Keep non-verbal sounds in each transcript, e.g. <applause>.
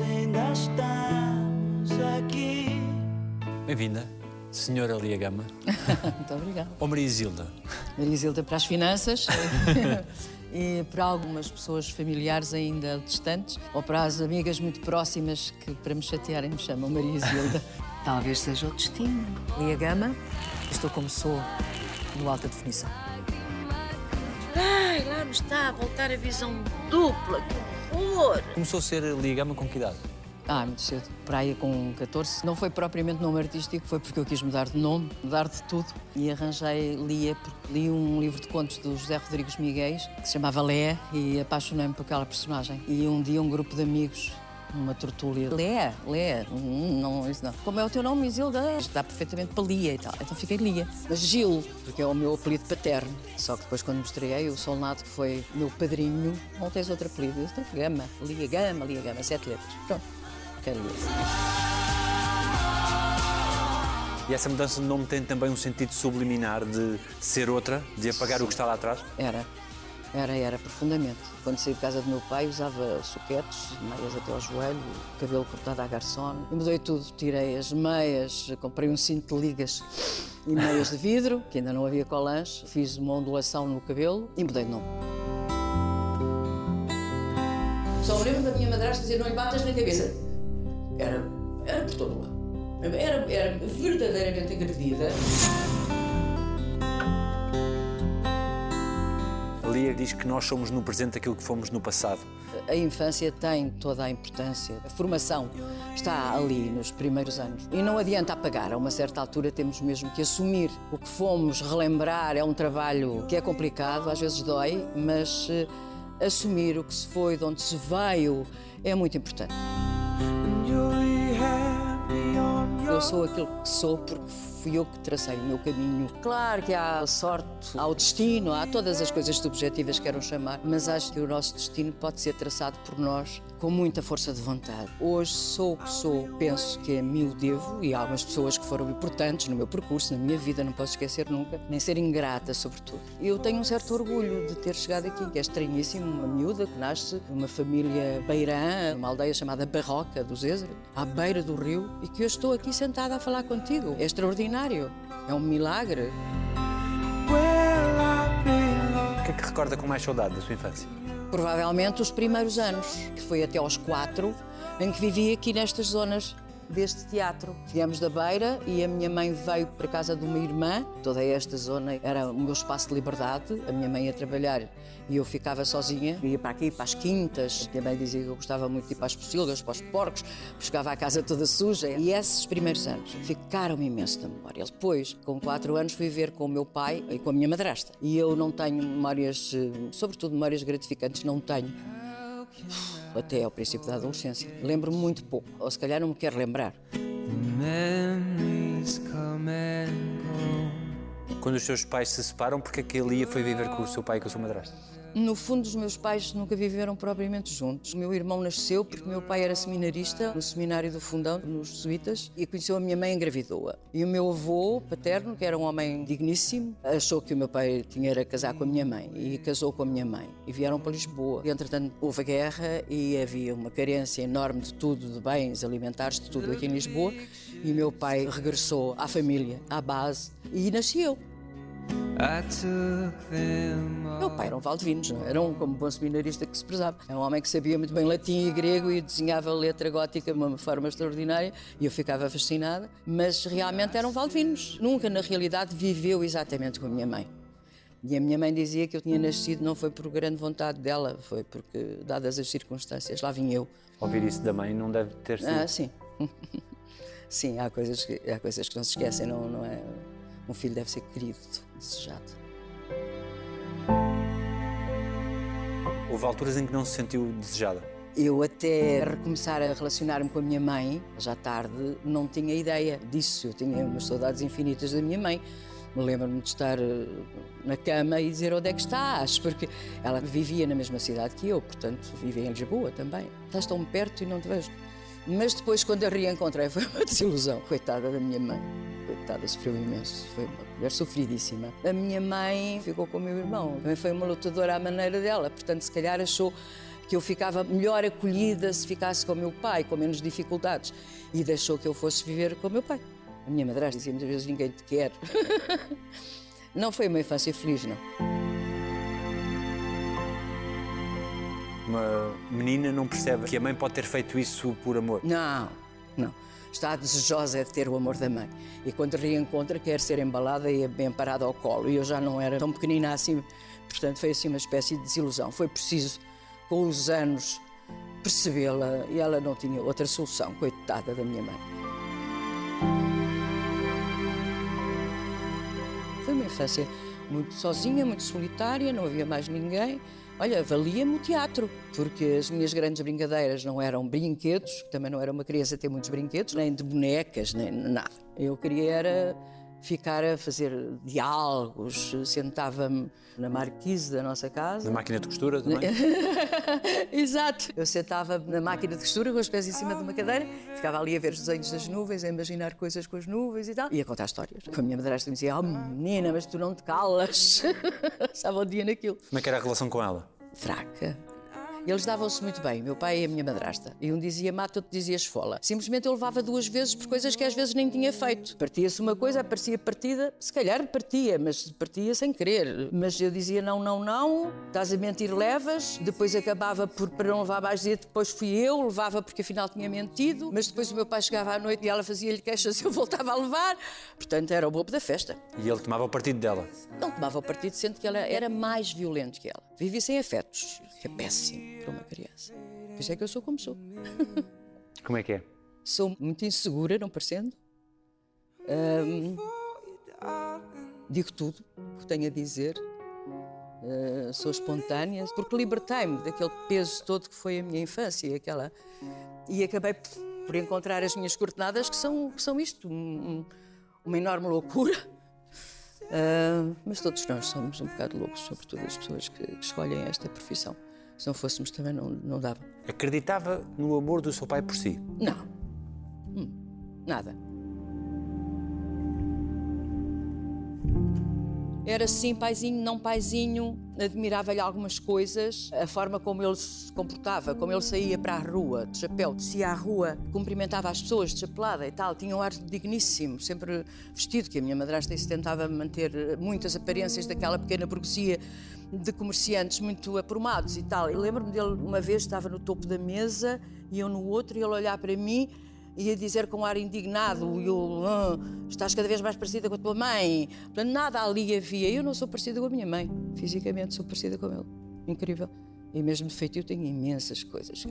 ainda estamos aqui. Bem-vinda, Senhora Lia Gama. <laughs> Muito obrigada. Ou Maria Isilda. Maria Isilda para as finanças <laughs> e para algumas pessoas familiares ainda distantes ou para as amigas muito próximas que para me chatearem me chamam Maria Isilda. <laughs> Talvez seja o destino. Lia Gama, estou como sou, no alta definição. Ai, lá me está a voltar a visão dupla, horror! Começou a ser Lia Gama com que idade? Ah, muito cedo. Praia com 14. Não foi propriamente nome artístico, foi porque eu quis mudar de nome, mudar de tudo. E arranjei Lia, porque li um livro de contos do José Rodrigues Miguel, que se chamava Lé, e apaixonei-me por aquela personagem. E um dia um grupo de amigos uma tortúlia. Lé, Lé, hum, não, isso não. Como é o teu nome, Isilda? Está perfeitamente para Lia e tal. Então fiquei Lia. Mas Gil, porque é o meu apelido paterno. Só que depois, quando me estreiei, o Solnato, que foi meu padrinho, não tens outro apelido. Eu tenho Gama, Lia Gama, Lia Gama, sete letras. Pronto, quero Lia. E essa mudança de nome tem também um sentido subliminar de ser outra, de apagar o que está lá atrás? Era. Era, era, profundamente. Quando saí de casa do meu pai, usava soquetes, meias até ao joelho, cabelo cortado à garçom. E mudei tudo. Tirei as meias, comprei um cinto de ligas e meias de vidro, que ainda não havia colãs. Fiz uma ondulação no cabelo e mudei de nome. Só me lembro da minha madrasta dizer: não lhe batas na cabeça. Era, era por todo lado. Era, era verdadeiramente agredida. Lia diz que nós somos no presente aquilo que fomos no passado. A infância tem toda a importância. A formação está ali nos primeiros anos. E não adianta apagar. A uma certa altura temos mesmo que assumir. O que fomos relembrar é um trabalho que é complicado, às vezes dói, mas uh, assumir o que se foi, de onde se veio, é muito importante. Eu sou aquilo que sou porque fui eu que tracei o meu caminho. Claro que há sorte, há o destino, há todas as coisas subjetivas que queiram chamar, mas acho que o nosso destino pode ser traçado por nós com muita força de vontade. Hoje sou o que sou, penso que a mim o devo e há algumas pessoas que foram importantes no meu percurso, na minha vida, não posso esquecer nunca, nem ser ingrata, sobretudo. Eu tenho um certo orgulho de ter chegado aqui, que é estranhíssimo, uma miúda que nasce numa família beirã, numa aldeia chamada Barroca do Zézer, à beira do rio, e que eu estou aqui sentada a falar contigo. É extraordinário, é um milagre. O que é que recorda com mais saudade da sua infância? Provavelmente os primeiros anos, que foi até aos quatro, em que vivi aqui nestas zonas deste teatro. Viemos da Beira e a minha mãe veio para casa de uma irmã. Toda esta zona era o meu espaço de liberdade. A minha mãe ia trabalhar e eu ficava sozinha. Ia para aqui, para as quintas. A minha mãe dizia que eu gostava muito de ir para as pocilgas, para os porcos. Chegava à casa toda suja. E esses primeiros anos ficaram-me imenso na memória. Depois, com quatro anos, fui ver com o meu pai e com a minha madrasta. E eu não tenho memórias, eh, sobretudo memórias gratificantes, não tenho até ao princípio da adolescência. Lembro-me muito pouco, ou se calhar não me quero lembrar. Quando os seus pais se separam, porque é que a Lia foi viver com o seu pai e com a sua madrasta? No fundo, os meus pais nunca viveram propriamente juntos. O meu irmão nasceu porque meu pai era seminarista no seminário do Fundão, nos Jesuítas, e conheceu a minha mãe engravidou-a. E o meu avô paterno, que era um homem digníssimo, achou que o meu pai tinha era casar com a minha mãe e casou com a minha mãe. E vieram para Lisboa. E, entretanto, houve a guerra e havia uma carência enorme de tudo, de bens alimentares, de tudo aqui em Lisboa. E o meu pai regressou à família, à base, e nasci eu. Meu pai era um Valdevinos, não? era um como bom seminarista que se prezava. Era um homem que sabia muito bem latim e grego e desenhava letra gótica de uma forma extraordinária e eu ficava fascinada, mas realmente eram Valdevinos. Nunca, na realidade, viveu exatamente com a minha mãe. E a minha mãe dizia que eu tinha nascido não foi por grande vontade dela, foi porque, dadas as circunstâncias, lá vim eu. Ouvir isso da mãe não deve ter sido. Ah, sim. <laughs> sim, há coisas, que, há coisas que não se esquecem, não, não é? Um filho deve ser querido, desejado. Houve alturas em que não se sentiu desejada? Eu até recomeçar a relacionar-me com a minha mãe, já tarde, não tinha ideia disso. Eu tinha umas saudades infinitas da minha mãe. Me lembro-me de estar eh, na cama e dizer onde é que estás, porque ela vivia na mesma cidade que eu, portanto, vivia em Lisboa também. Estás tão perto e não te vejo. Mas depois, quando a reencontrei, <laughs> foi uma desilusão. Coitada da minha mãe. Coitada, sofreu imenso. Foi uma mulher sofridíssima. A minha mãe ficou com o meu irmão. Também foi uma lutadora à maneira dela. Portanto, se calhar achou que eu ficava melhor acolhida se ficasse com o meu pai, com menos dificuldades. E deixou que eu fosse viver com o meu pai. A minha madrasta dizia muitas vezes: ninguém te quer. <laughs> não foi uma infância feliz, não. Uma menina não percebe que a mãe pode ter feito isso por amor. Não, não. Está desejosa de ter o amor da mãe. E quando reencontra, quer ser embalada e bem parada ao colo. E eu já não era tão pequenina assim, portanto, foi assim uma espécie de desilusão. Foi preciso, com os anos, percebê-la e ela não tinha outra solução, coitada da minha mãe. Foi uma infância muito sozinha, muito solitária, não havia mais ninguém. Olha, valia-me o teatro, porque as minhas grandes brincadeiras não eram brinquedos, também não era uma criança ter muitos brinquedos, nem de bonecas, nem nada. Eu queria era ficar a fazer diálogos, sentava-me na marquise da nossa casa. Na máquina de costura também? <laughs> Exato. Eu sentava na máquina de costura com os pés em cima de uma cadeira, ficava ali a ver os desenhos das nuvens, a imaginar coisas com as nuvens e tal, e a contar histórias. A minha madrasta me dizia, oh menina, mas tu não te calas. <laughs> Estava o dia naquilo. Como é que era a relação com ela? Fraca. Eles davam-se muito bem, meu pai e a minha madrasta. E um dizia mata, outro dizia esfola. Simplesmente eu levava duas vezes por coisas que às vezes nem tinha feito. Partia-se uma coisa, aparecia partida, se calhar partia, mas partia sem querer. Mas eu dizia não, não, não, estás a mentir, levas. Depois acabava por, para não levar mais, dizia depois fui eu, levava porque afinal tinha mentido. Mas depois o meu pai chegava à noite e ela fazia-lhe queixas e <laughs> eu voltava a levar. Portanto, era o bobo da festa. E ele tomava o partido dela? Não tomava o partido, sendo que ela era mais violento que ela. Vivia sem afetos, que é péssimo para uma criança. Por isso é que eu sou como sou. <laughs> Como é que é? Sou muito insegura, não parecendo. Ahm, digo tudo o que tenho a dizer. Ah, sou espontânea, porque libertei-me daquele peso todo que foi a minha infância. Aquela... E acabei por encontrar as minhas coordenadas, que são, que são isto: um- um- uma enorme loucura. Ah, mas todos nós somos um bocado loucos, sobretudo as pessoas que, que escolhem esta profissão. Se não fôssemos também não, não dava. Acreditava no amor do seu pai por si? Não. Hum, nada. Era sim, paizinho, não paizinho. Admirava-lhe algumas coisas, a forma como ele se comportava, como ele saía para a rua, de chapéu, descia à rua, cumprimentava as pessoas de chapelada e tal. Tinha um ar digníssimo, sempre vestido, que a minha madrasta isso tentava manter muitas aparências daquela pequena burguesia de comerciantes muito aprumados e tal. Eu lembro-me dele, uma vez estava no topo da mesa e eu no outro, e ele olhar para mim e a dizer com um ar indignado: eu, "Ah, Estás cada vez mais parecida com a tua mãe. Portanto, nada ali havia. Eu não sou parecida com a minha mãe. Fisicamente sou parecida com ele. Incrível. E mesmo de feitio tenho imensas coisas.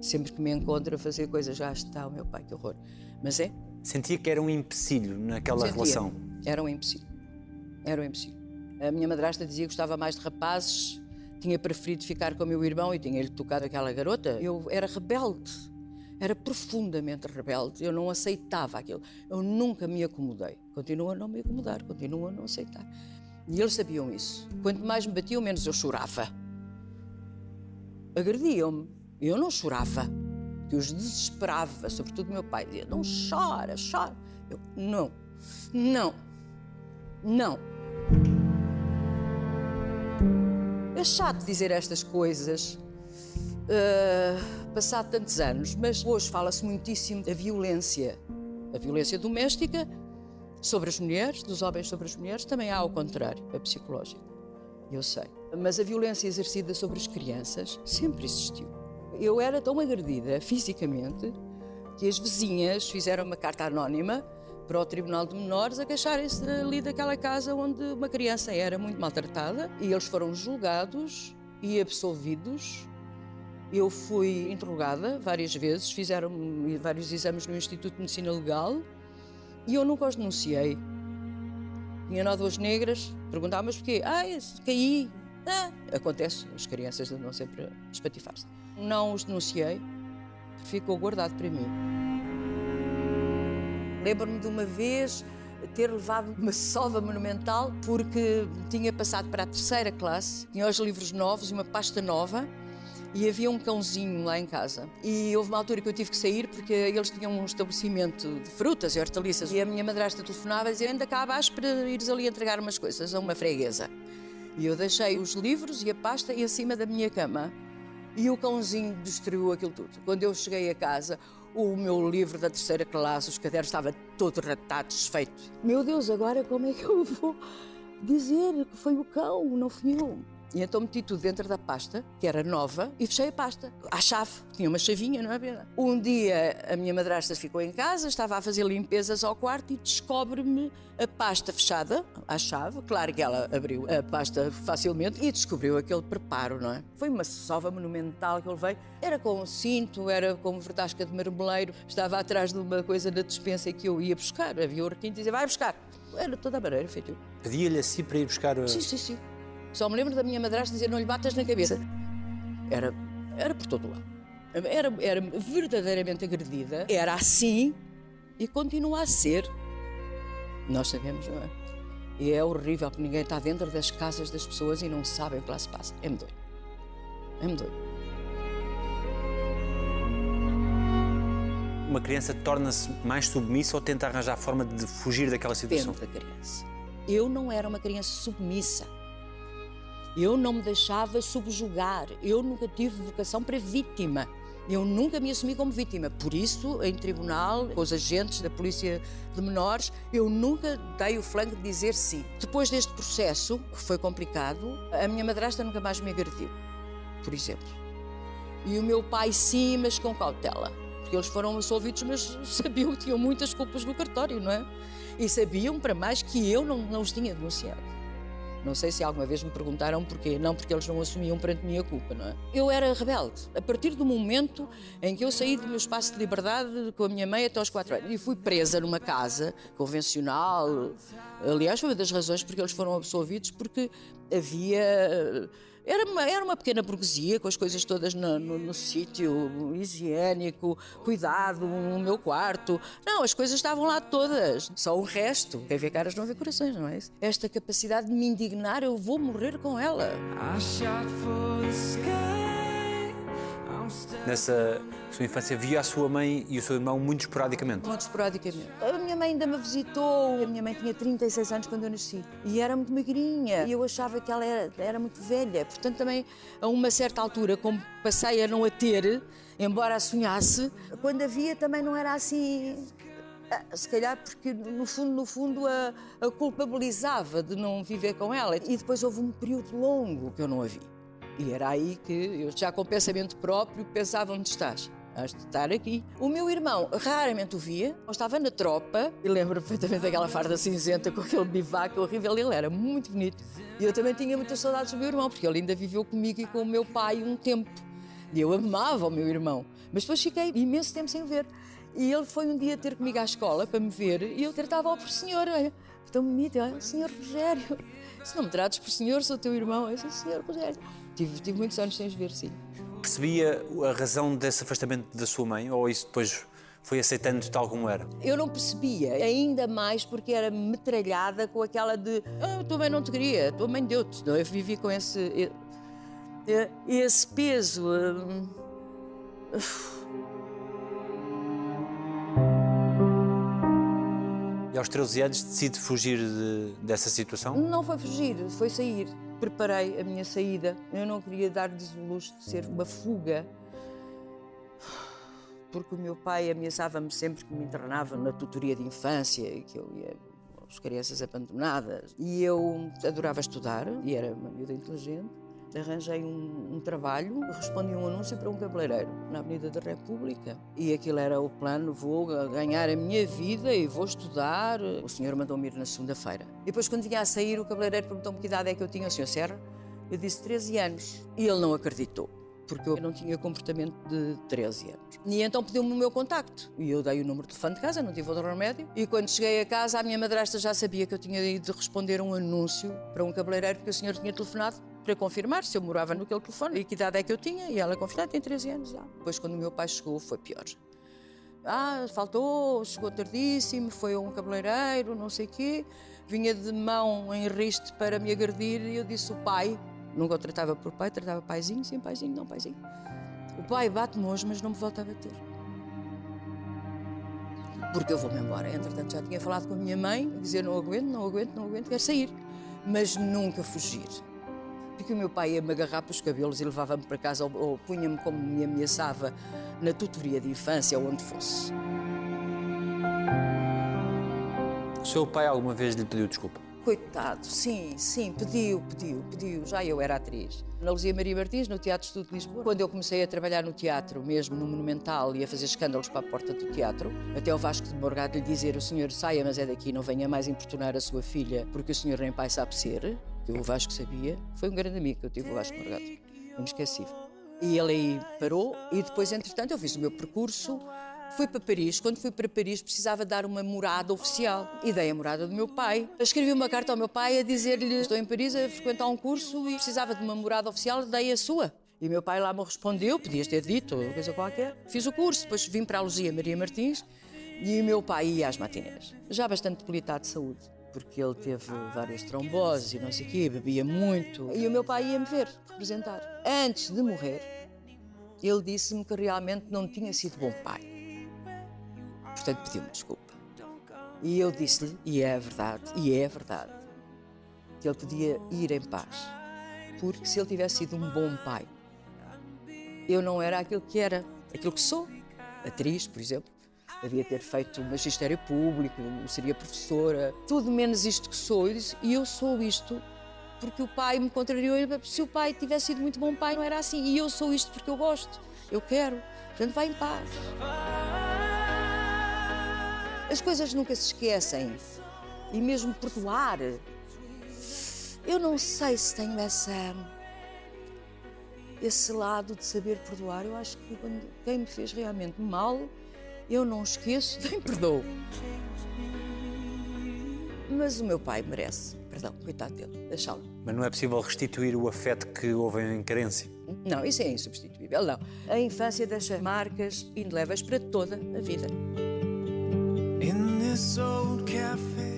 Sempre que me encontro a fazer coisas, já está o meu pai, que horror. Mas é, Sentia que era um empecilho naquela Sentia. relação? Era um empecilho. Era um empecilho. A minha madrasta dizia que gostava mais de rapazes, tinha preferido ficar com o meu irmão e tinha-lhe tocado aquela garota. Eu era rebelde. Era profundamente rebelde. Eu não aceitava aquilo. Eu nunca me acomodei. Continuo a não me acomodar, continuo a não aceitar. E eles sabiam isso. Quanto mais me batiam, menos eu chorava. Agrediam-me. Eu não chorava. Que os desesperava, sobretudo meu pai. Dizia: Não chora, chora. Eu, não, não, não. É chato dizer estas coisas, uh, passado tantos anos, mas hoje fala-se muitíssimo da violência. A violência doméstica sobre as mulheres, dos homens sobre as mulheres, também há ao contrário, a psicológica. Eu sei. Mas a violência exercida sobre as crianças sempre existiu. Eu era tão agredida fisicamente que as vizinhas fizeram uma carta anónima para o Tribunal de Menores a queixarem-se ali daquela casa onde uma criança era muito maltratada e eles foram julgados e absolvidos. Eu fui interrogada várias vezes, fizeram vários exames no Instituto de Medicina Legal e eu nunca os denunciei. Tinha nódoas negras, perguntava, mas porquê? Ah, esse, caí. Ah, acontece, as crianças andam sempre a espatifar-se. Não os denunciei, ficou guardado para mim. Lembro-me de uma vez ter levado uma sova monumental porque tinha passado para a terceira classe, tinha os livros novos e uma pasta nova e havia um cãozinho lá em casa. E houve uma altura que eu tive que sair porque eles tinham um estabelecimento de frutas e hortaliças e a minha madrasta telefonava e dizia anda cá abaixo para ires ali entregar umas coisas a uma freguesa. E eu deixei os livros e a pasta em cima da minha cama E o cãozinho destruiu aquilo tudo. Quando eu cheguei a casa, o meu livro da terceira classe, os cadernos, estava todo ratado, desfeito. Meu Deus, agora como é que eu vou dizer que foi o cão, não fui eu? E então meti tudo dentro da pasta, que era nova, e fechei a pasta. À chave. Tinha uma chavinha, não é verdade? Um dia a minha madrasta ficou em casa, estava a fazer limpezas ao quarto e descobre-me a pasta fechada, à chave. Claro que ela abriu a pasta facilmente e descobriu aquele preparo, não é? Foi uma sova monumental que ele veio. Era com um cinto, era com uma verdasca de marmeleiro. Estava atrás de uma coisa da despensa que eu ia buscar. Havia o requinte e dizia, vai buscar. Era toda a maneira feito. Pedia-lhe assim para ir buscar. Sim, sim, sim. Só me lembro da minha madrasta dizer não lhe batas na cabeça. Era, era por todo lado. Era, era verdadeiramente agredida. Era assim e continua a ser. Nós sabemos, não é? E é horrível porque ninguém está dentro das casas das pessoas e não sabem o que lá se passa. É medonho. É medonho. Uma criança torna-se mais submissa ou tenta arranjar forma de fugir daquela situação? Depende da criança. Eu não era uma criança submissa. Eu não me deixava subjugar. Eu nunca tive vocação para vítima. Eu nunca me assumi como vítima. Por isso, em tribunal, com os agentes da Polícia de Menores, eu nunca dei o flanco de dizer sim. Depois deste processo, que foi complicado, a minha madrasta nunca mais me agrediu, por exemplo. E o meu pai sim, mas com cautela. Porque eles foram absolvidos, mas <laughs> sabiam que tinham muitas culpas no cartório, não é? E sabiam, para mais, que eu não, não os tinha denunciado. Não sei se alguma vez me perguntaram porquê. Não porque eles não assumiam perante mim a culpa, não é? Eu era rebelde. A partir do momento em que eu saí do meu espaço de liberdade com a minha mãe até aos quatro anos e fui presa numa casa convencional. Aliás, foi uma das razões porque eles foram absolvidos, porque havia. Era uma, era uma pequena burguesia, com as coisas todas no, no, no sítio, higiênico, cuidado, no meu quarto. Não, as coisas estavam lá todas. Só o resto. Quem vê caras não vê corações, não é isso? Esta capacidade de me indignar, eu vou morrer com ela. I shot for the sky. Nessa sua infância, via a sua mãe e o seu irmão muito esporadicamente. Muito esporadicamente. A minha mãe ainda me visitou. A minha mãe tinha 36 anos quando eu nasci. E era muito magrinha. E eu achava que ela era, era muito velha. Portanto, também, a uma certa altura, como passei a não a ter, embora a sonhasse, quando havia também não era assim. ah, Se calhar porque, no fundo, no fundo, a, a culpabilizava de não viver com ela. E depois houve um período longo que eu não a vi. E era aí que eu, já com pensamento próprio, pensava onde estás. Has de estar aqui. O meu irmão raramente o via. Eu estava na tropa e lembro perfeitamente daquela farda cinzenta com aquele bivaco horrível. Ele era muito bonito. E eu também tinha muitas saudades do meu irmão, porque ele ainda viveu comigo e com o meu pai um tempo. E eu amava o meu irmão. Mas depois fiquei imenso tempo sem o ver. E ele foi um dia ter comigo à escola para me ver e eu tratava-o por senhor. Olha, tão bonito, olha, senhor Rogério. Se não me trates por senhor, sou teu irmão. Eu sou senhor Rogério. Tive, tive muitos anos sem os ver, sim. Percebia a razão desse afastamento da sua mãe ou isso depois foi aceitando tal como era? Eu não percebia, ainda mais porque era metralhada com aquela de ah, tua mãe não te queria, tua mãe deu-te. Eu vivi com esse, esse peso. hum, E aos 13 anos decide fugir de- dessa situação? Não foi fugir, foi sair. Preparei a minha saída. Eu não queria dar-lhes o luxo de ser uma fuga. Porque o meu pai ameaçava-me sempre que me internava na tutoria de infância, e que eu ia às crianças abandonadas. E eu adorava estudar, e era uma miúda inteligente. Arranjei um, um trabalho, respondi um anúncio para um cabeleireiro na Avenida da República. E aquilo era o plano: vou ganhar a minha vida e vou estudar. O senhor mandou-me ir na segunda-feira. E depois, quando vinha a sair, o cabeleireiro perguntou-me que idade é que eu tinha, o senhor Serra. Eu disse 13 anos. E ele não acreditou porque eu não tinha comportamento de 13 anos. E então pediu-me o meu contacto. E eu dei o número de telefone de casa, não tive outro remédio. E quando cheguei a casa, a minha madrasta já sabia que eu tinha ido responder um anúncio para um cabeleireiro, porque o senhor tinha telefonado para confirmar se eu morava naquele telefone e que idade é que eu tinha. E ela confirmou, tem 13 anos já. Depois, quando o meu pai chegou, foi pior. Ah, faltou, chegou tardíssimo, foi um cabeleireiro, não sei o quê. Vinha de mão em riste para me agredir e eu disse o pai, nunca o tratava por pai, tratava paizinho, sim, paizinho, não, paizinho. O pai bate-me hoje, mas não me volta a bater. Porque eu vou-me embora. Entretanto, já tinha falado com a minha mãe, dizer não aguento, não aguento, não aguento, quero sair. Mas nunca fugir. Porque o meu pai ia-me agarrar pelos cabelos e levava-me para casa ou, ou punha-me como me ameaçava na tutoria de infância ou onde fosse. O seu pai alguma vez lhe pediu desculpa? Coitado, sim, sim, pediu, pediu, pediu. Já eu era atriz. Na Luzia Maria Martins, no Teatro Estudo de Lisboa. Quando eu comecei a trabalhar no teatro, mesmo no Monumental, e a fazer escândalos para a porta do teatro, até o Vasco de Morgado lhe dizer: o senhor saia, mas é daqui, não venha mais importunar a sua filha, porque o senhor nem pai sabe ser, que o Vasco sabia. Foi um grande amigo que eu tive, o Vasco de Morgado. Inesquecível. E ele aí parou, e depois, entretanto, eu fiz o meu percurso. Fui para Paris. Quando fui para Paris, precisava dar uma morada oficial. E dei a morada do meu pai. Escrevi uma carta ao meu pai a dizer-lhe: Estou em Paris a frequentar um curso e precisava de uma morada oficial, dei a sua. E meu pai lá me respondeu: Podias ter dito, coisa qualquer. Fiz o curso, depois vim para a Luzia Maria Martins e o meu pai ia às matinés. Já bastante debilitado de saúde. Porque ele teve várias tromboses e não sei o quê, bebia muito. E o meu pai ia-me ver, representar. Antes de morrer, ele disse-me que realmente não tinha sido bom pai portanto pediu-me desculpa. E eu disse-lhe, e é verdade, e é verdade, que ele podia ir em paz, porque se ele tivesse sido um bom pai, eu não era aquilo que era, aquilo que sou, atriz, por exemplo. Havia ter feito magistério público, seria professora, tudo menos isto que sou. Eu disse, e eu sou isto porque o pai me contrariou. Se o pai tivesse sido muito bom pai, não era assim. E eu sou isto porque eu gosto, eu quero. Portanto, vai em paz. As coisas nunca se esquecem. E mesmo perdoar. Eu não sei se tenho essa. esse lado de saber perdoar. Eu acho que quando quem me fez realmente mal, eu não esqueço <laughs> nem perdoo. Mas o meu pai merece. Perdão, coitado dele, deixá-lo. Mas não é possível restituir o afeto que houve em carência? Não, isso é insubstituível, não. A infância deixa marcas indeléveis para toda a vida.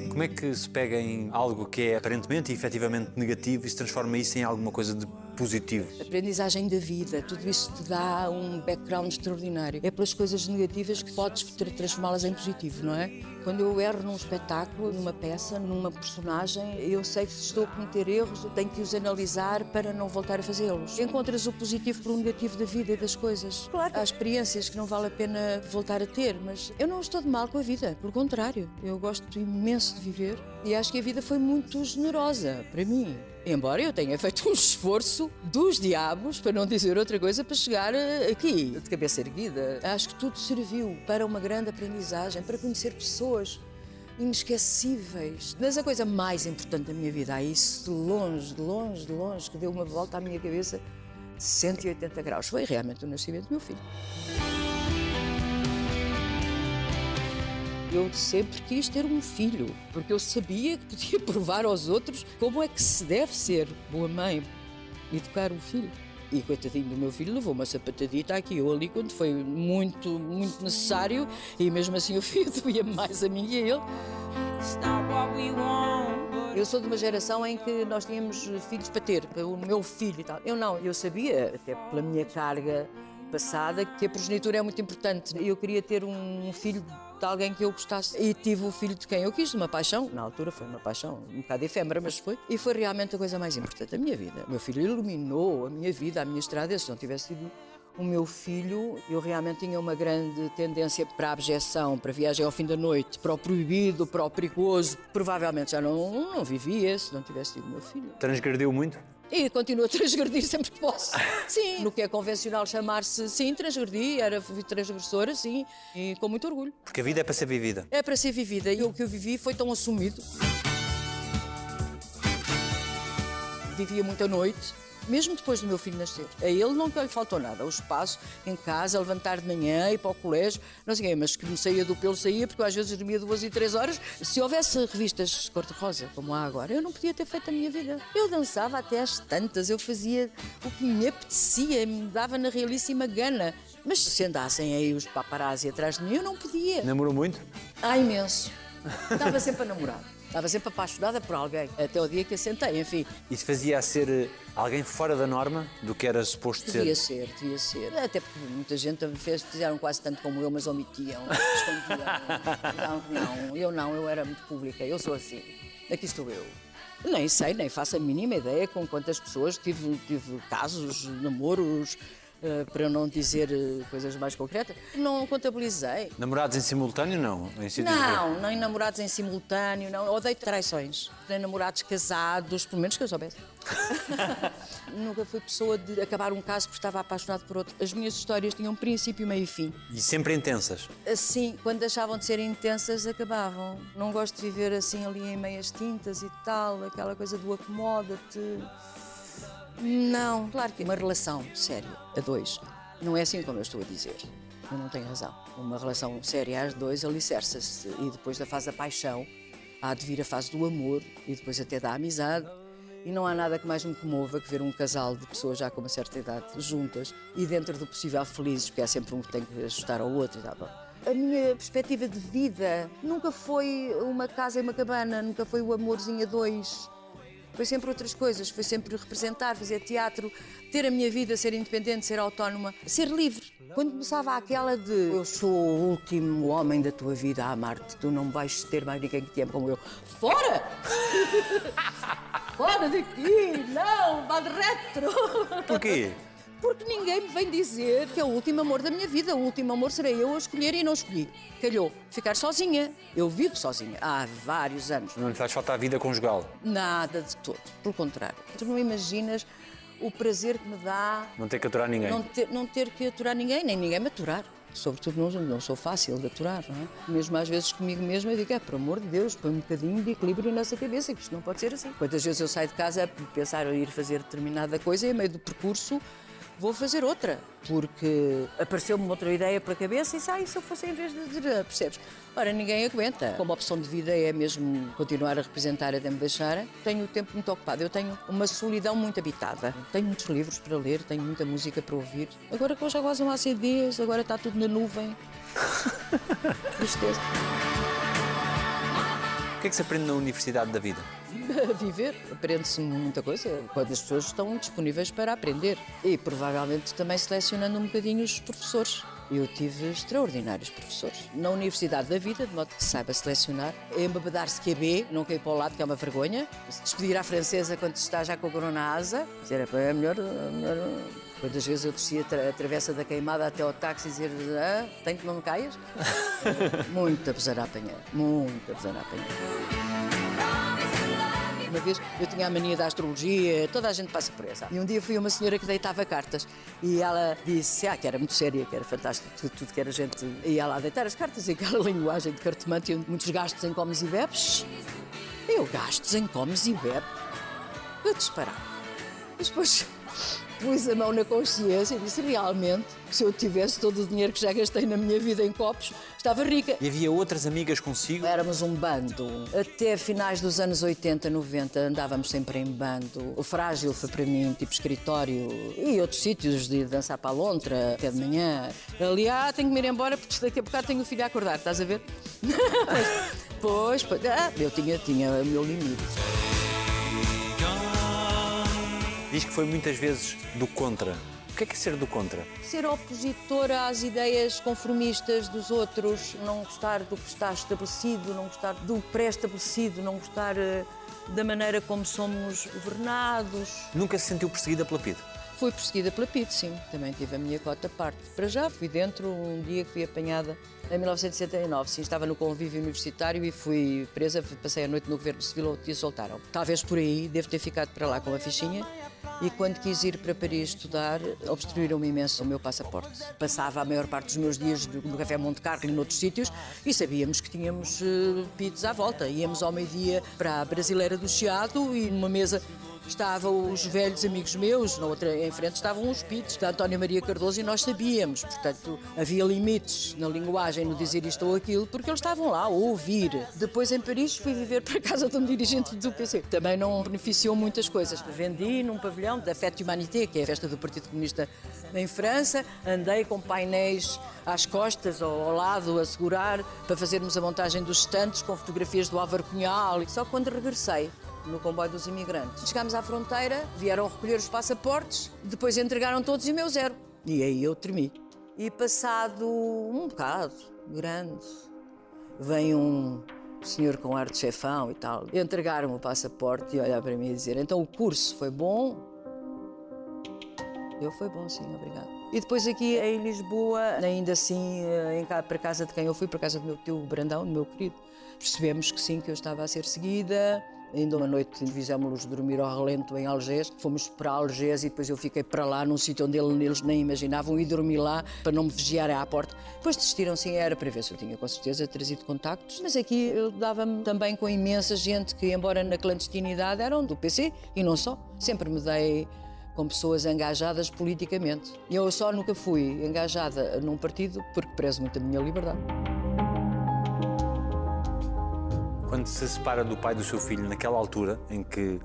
Como é que se pega em algo que é aparentemente e efetivamente negativo e se transforma isso em alguma coisa de positivo? Aprendizagem da vida, tudo isso te dá um background extraordinário. É pelas coisas negativas que podes transformá-las em positivo, não é? Quando eu erro num espetáculo, numa peça, numa personagem, eu sei que se estou a cometer erros, eu tenho que os analisar para não voltar a fazê-los. Encontras o positivo pelo negativo da vida e das coisas. Claro, há experiências que não vale a pena voltar a ter, mas eu não estou de mal com a vida, pelo contrário. Eu gosto imenso de viver e acho que a vida foi muito generosa para mim. Embora eu tenha feito um esforço dos diabos, para não dizer outra coisa, para chegar eh, aqui, de cabeça erguida. Acho que tudo serviu para uma grande aprendizagem, para conhecer pessoas inesquecíveis. Mas a coisa mais importante da minha vida, é isso de longe, de longe, de longe, que deu uma volta à minha cabeça de 180 graus, foi realmente o nascimento do meu filho. Eu sempre quis ter um filho, porque eu sabia que podia <laughs> provar aos outros como é que se deve ser boa mãe, educar um filho. E coitadinho do meu filho levou uma sapatadita aqui ou ali quando foi muito, muito necessário e mesmo assim o <laughs> filho doía mais a mim e a ele. Eu sou de uma geração em que nós tínhamos filhos para ter, o meu filho e tal. Eu não, eu sabia, até pela minha carga passada, que a progenitura é muito importante. Eu queria ter um filho de alguém que eu gostasse. E tive o filho de quem eu quis, de uma paixão. Na altura foi uma paixão um bocado efêmera, mas foi. E foi realmente a coisa mais importante da minha vida. O meu filho iluminou a minha vida, a minha estrada. Se não tivesse sido o meu filho, eu realmente tinha uma grande tendência para a abjeção, para a viagem ao fim da noite, para o proibido, para o perigoso. Provavelmente já não, não vivia se não tivesse tido o meu filho. Transgrediu muito? E continuo a transgredir sempre que posso. <laughs> Sim, no que é convencional chamar-se, sim, transgredi, era transgressora, sim, e com muito orgulho. Porque a vida é para ser vivida. É para ser vivida e o que eu vivi foi tão assumido. Vivia muita noite, mesmo depois do meu filho nascer. A ele não lhe faltou nada. O espaço em casa, levantar de manhã, ir para o colégio, não sei o mas que me saía do pelo, saía, porque eu às vezes dormia duas e três horas. Se houvesse revistas cor-de-rosa, como há agora, eu não podia ter feito a minha vida. Eu dançava até às tantas, eu fazia o que me apetecia, me dava na realíssima gana. Mas se andassem aí os paparazzi atrás de mim, eu não podia. Namorou muito? Ah, imenso. Estava sempre a namorar. Estava sempre apaixonada por alguém, até o dia que assentei, enfim. Isso fazia a ser eh, alguém fora da norma do que era suposto devia ser? Devia ser, devia ser. Até porque muita gente fez, fizeram quase tanto como eu, mas omitiam, <laughs> escondiam. não, não, eu não, eu era muito pública, eu sou assim. Aqui estou eu. Nem sei, nem faço a mínima ideia com quantas pessoas tive, tive casos, namoros, eh, para não dizer eh, coisas mais concretas. Não contabilizei. Namorados em simultâneo, não? Em Não, nem namorados em simultâneo, não. Odeio traições. Nem namorados casados, pelo menos que eu soubesse. <laughs> Nunca fui pessoa de acabar um caso porque estava apaixonado por outro. As minhas histórias tinham princípio, meio e fim. E sempre intensas. Assim, quando deixavam de ser intensas, acabavam. Não gosto de viver assim ali em meias tintas e tal, aquela coisa do acomoda-te. Não, claro que uma relação séria a dois não é assim como eu estou a dizer. Eu não tenho razão. Uma relação séria a dois alicerça-se e depois da fase da paixão há de vir a fase do amor e depois até da amizade. E não há nada que mais me comova que ver um casal de pessoas já com uma certa idade juntas e dentro do possível felizes, porque há sempre um que tem que ajustar ao outro e tal. A minha perspectiva de vida nunca foi uma casa e uma cabana, nunca foi o amorzinho a dois. Foi sempre outras coisas, foi sempre representar, fazer teatro, ter a minha vida, ser independente, ser autónoma, ser livre. Quando começava aquela de eu sou o último homem da tua vida a amar-te, tu não vais ter mais ninguém que te ame como eu. Fora! <laughs> Fora daqui! Não, vá de retro! Porquê? Porque ninguém me vem dizer que é o último amor da minha vida. O último amor serei eu a escolher e não escolhi. Calhou. Ficar sozinha. Eu vivo sozinha há vários anos. Não lhe faz falta a vida conjugal. Nada de todo. Pelo contrário. Tu não imaginas o prazer que me dá Não ter que aturar ninguém. não ter, não ter que aturar ninguém, nem ninguém me aturar. Sobretudo não, não sou fácil de aturar, não é? Mesmo às vezes comigo mesma eu digo, é, por amor de Deus, põe um bocadinho de equilíbrio nessa cabeça, que isto não pode ser assim. Quantas vezes eu saio de casa a pensar em ir fazer determinada coisa e, a meio do percurso, vou fazer outra, porque apareceu-me outra ideia para a cabeça e sai, se eu fosse em vez de dizer, percebes? Ora, ninguém aguenta. Como a opção de vida é mesmo continuar a representar até me tenho o tempo muito ocupado. Eu tenho uma solidão muito habitada. Tenho muitos livros para ler, tenho muita música para ouvir. Agora que eu já quase não há CDs, agora está tudo na nuvem. <laughs> Tristeza. Que é que se aprende na Universidade da Vida? <laughs> Viver, aprende-se muita coisa quando as pessoas estão disponíveis para aprender. E provavelmente também selecionando um bocadinho os professores. Eu tive extraordinários professores. Na Universidade da Vida, de modo que saiba selecionar, embebedar-se QB, não cair para o lado, que é uma vergonha. Se despedir à francesa quando se está já com a corona na asa, dizer, "Epá, é melhor, é melhor. Quantas vezes eu descia a tra- a travessa da queimada até ao táxi e dizer, ah, tem que não me caias? <laughs> Muita besara a apanhar, muita besara a apanhar. Uma vez eu tinha a mania da astrologia, toda a gente passa por essa. E um dia fui a uma senhora que deitava cartas e ela disse ah, que era muito séria, que era fantástico, tudo, tudo que era gente. E ela a deitar as cartas e aquela <laughs> linguagem de cartomante, muitos gastos em comes e bebes. Eu gastos em comes e bebes. Eu disparar. Mas depois pus a mão na consciência e disse realmente que se eu tivesse todo o dinheiro que já gastei na minha vida em copos, estava rica. E havia outras amigas consigo? Éramos um bando. Até finais dos anos 80, 90, andávamos sempre em bando. O frágil foi para mim, tipo escritório e outros sítios de dançar para a lontra até de manhã. Ali, ah, tenho que me ir embora porque daqui a bocado tenho o filho a acordar, estás a ver? <laughs> pois, pois, ah, eu tinha, tinha o meu limite. Diz que foi muitas vezes do contra. O que é que é ser do contra? Ser opositora às ideias conformistas dos outros, não gostar do que está estabelecido, não gostar do pré-estabelecido, não gostar eh, da maneira como somos governados. Nunca se sentiu perseguida pela PIDE? Fui perseguida pela PID, sim. Também tive a minha cota parte. Para já fui dentro um dia que fui apanhada em 1969. Sim, estava no convívio universitário e fui presa. Passei a noite no governo civil e soltaram. Talvez por aí devo ter ficado para lá com a fichinha. E quando quis ir para Paris estudar, obstruíram-me imenso o meu passaporte. Passava a maior parte dos meus dias no Café Monte Carlo e noutros sítios e sabíamos que tínhamos uh, à volta. Íamos ao meio-dia para a Brasileira do Chiado e numa mesa estavam os velhos amigos meus, na outra em frente estavam os pitos da Antónia Maria Cardoso e nós sabíamos, portanto havia limites na linguagem, no dizer isto ou aquilo, porque eles estavam lá a ouvir. Depois em Paris fui viver para a casa de um dirigente do PC, também não beneficiou muitas coisas. Vendi num pavilhão da Fête Humanité, que é a festa do Partido Comunista em França, andei com painéis às costas ou ao lado a segurar para fazermos a montagem dos estantes com fotografias do Álvaro Cunhal. Só quando regressei no comboio dos imigrantes. Chegámos à fronteira, vieram recolher os passaportes, depois entregaram todos e o meu zero. E aí eu tremi. E passado um bocado grande, vem um senhor com ar de chefão e tal, entregar-me o passaporte e olhar para mim e dizer: então o curso foi bom? Eu foi bom, sim, obrigado. E depois aqui em Lisboa, ainda assim, eh, em para casa de quem eu fui, para casa do meu tio Brandão, do meu querido, percebemos que sim, que eu estava a ser seguida. Ainda uma noite fizemos-los dormir ao relento em Algés. Fomos para Algés e depois eu fiquei para lá, num sítio onde ele- eles nem imaginavam, e dormi lá para não me vigiarem à porta. Depois desistiram, sim, era para ver se eu tinha com certeza trazido contactos. Mas aqui eu dava-me também com imensa gente que, embora na clandestinidade, eram do PC e não só. Sempre me dei com pessoas engajadas politicamente. Eu só nunca fui engajada num partido porque prezo muito a minha liberdade. Quando se separa do pai do seu filho naquela altura, em que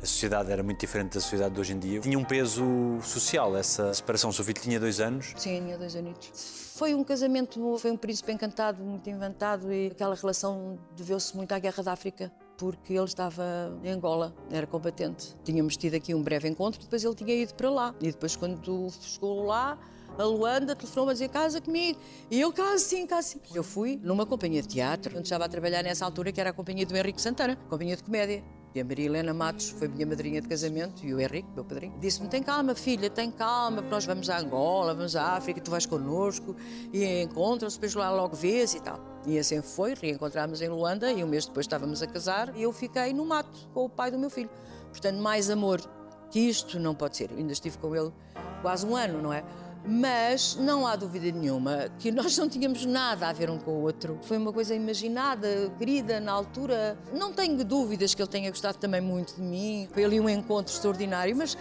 a sociedade era muito diferente da sociedade de hoje em dia, tinha um peso social essa separação. O seu filho tinha dois anos. Sim, tinha dois anitos. Foi um casamento, foi um príncipe encantado, muito inventado e aquela relação deveu-se muito à Guerra da África. Porque ele estava em Angola, era combatente. Tínhamos tido aqui um breve encontro, depois ele tinha ido para lá. E depois, quando chegou lá, a Luanda telefonou-me a dizer casa comigo. E eu, casa sim, casa sim. Eu fui numa companhia de teatro, onde estava a trabalhar nessa altura, que era a companhia do Henrique Santana, companhia de comédia. E a Maria Helena Matos foi minha madrinha de casamento e o Henrique, meu padrinho, disse-me: Tem calma, filha, tem calma, nós vamos a Angola, vamos à África, tu vais connosco e encontram-se, depois lá logo vês e tal. E assim foi, reencontrámos em Luanda e um mês depois estávamos a casar e eu fiquei no mato com o pai do meu filho. Portanto, mais amor que isto não pode ser. Eu ainda estive com ele quase um ano, não é? Mas não há dúvida nenhuma que nós não tínhamos nada a ver um com o outro. Foi uma coisa imaginada, querida na altura. Não tenho dúvidas que ele tenha gostado também muito de mim. Foi ali um encontro extraordinário, mas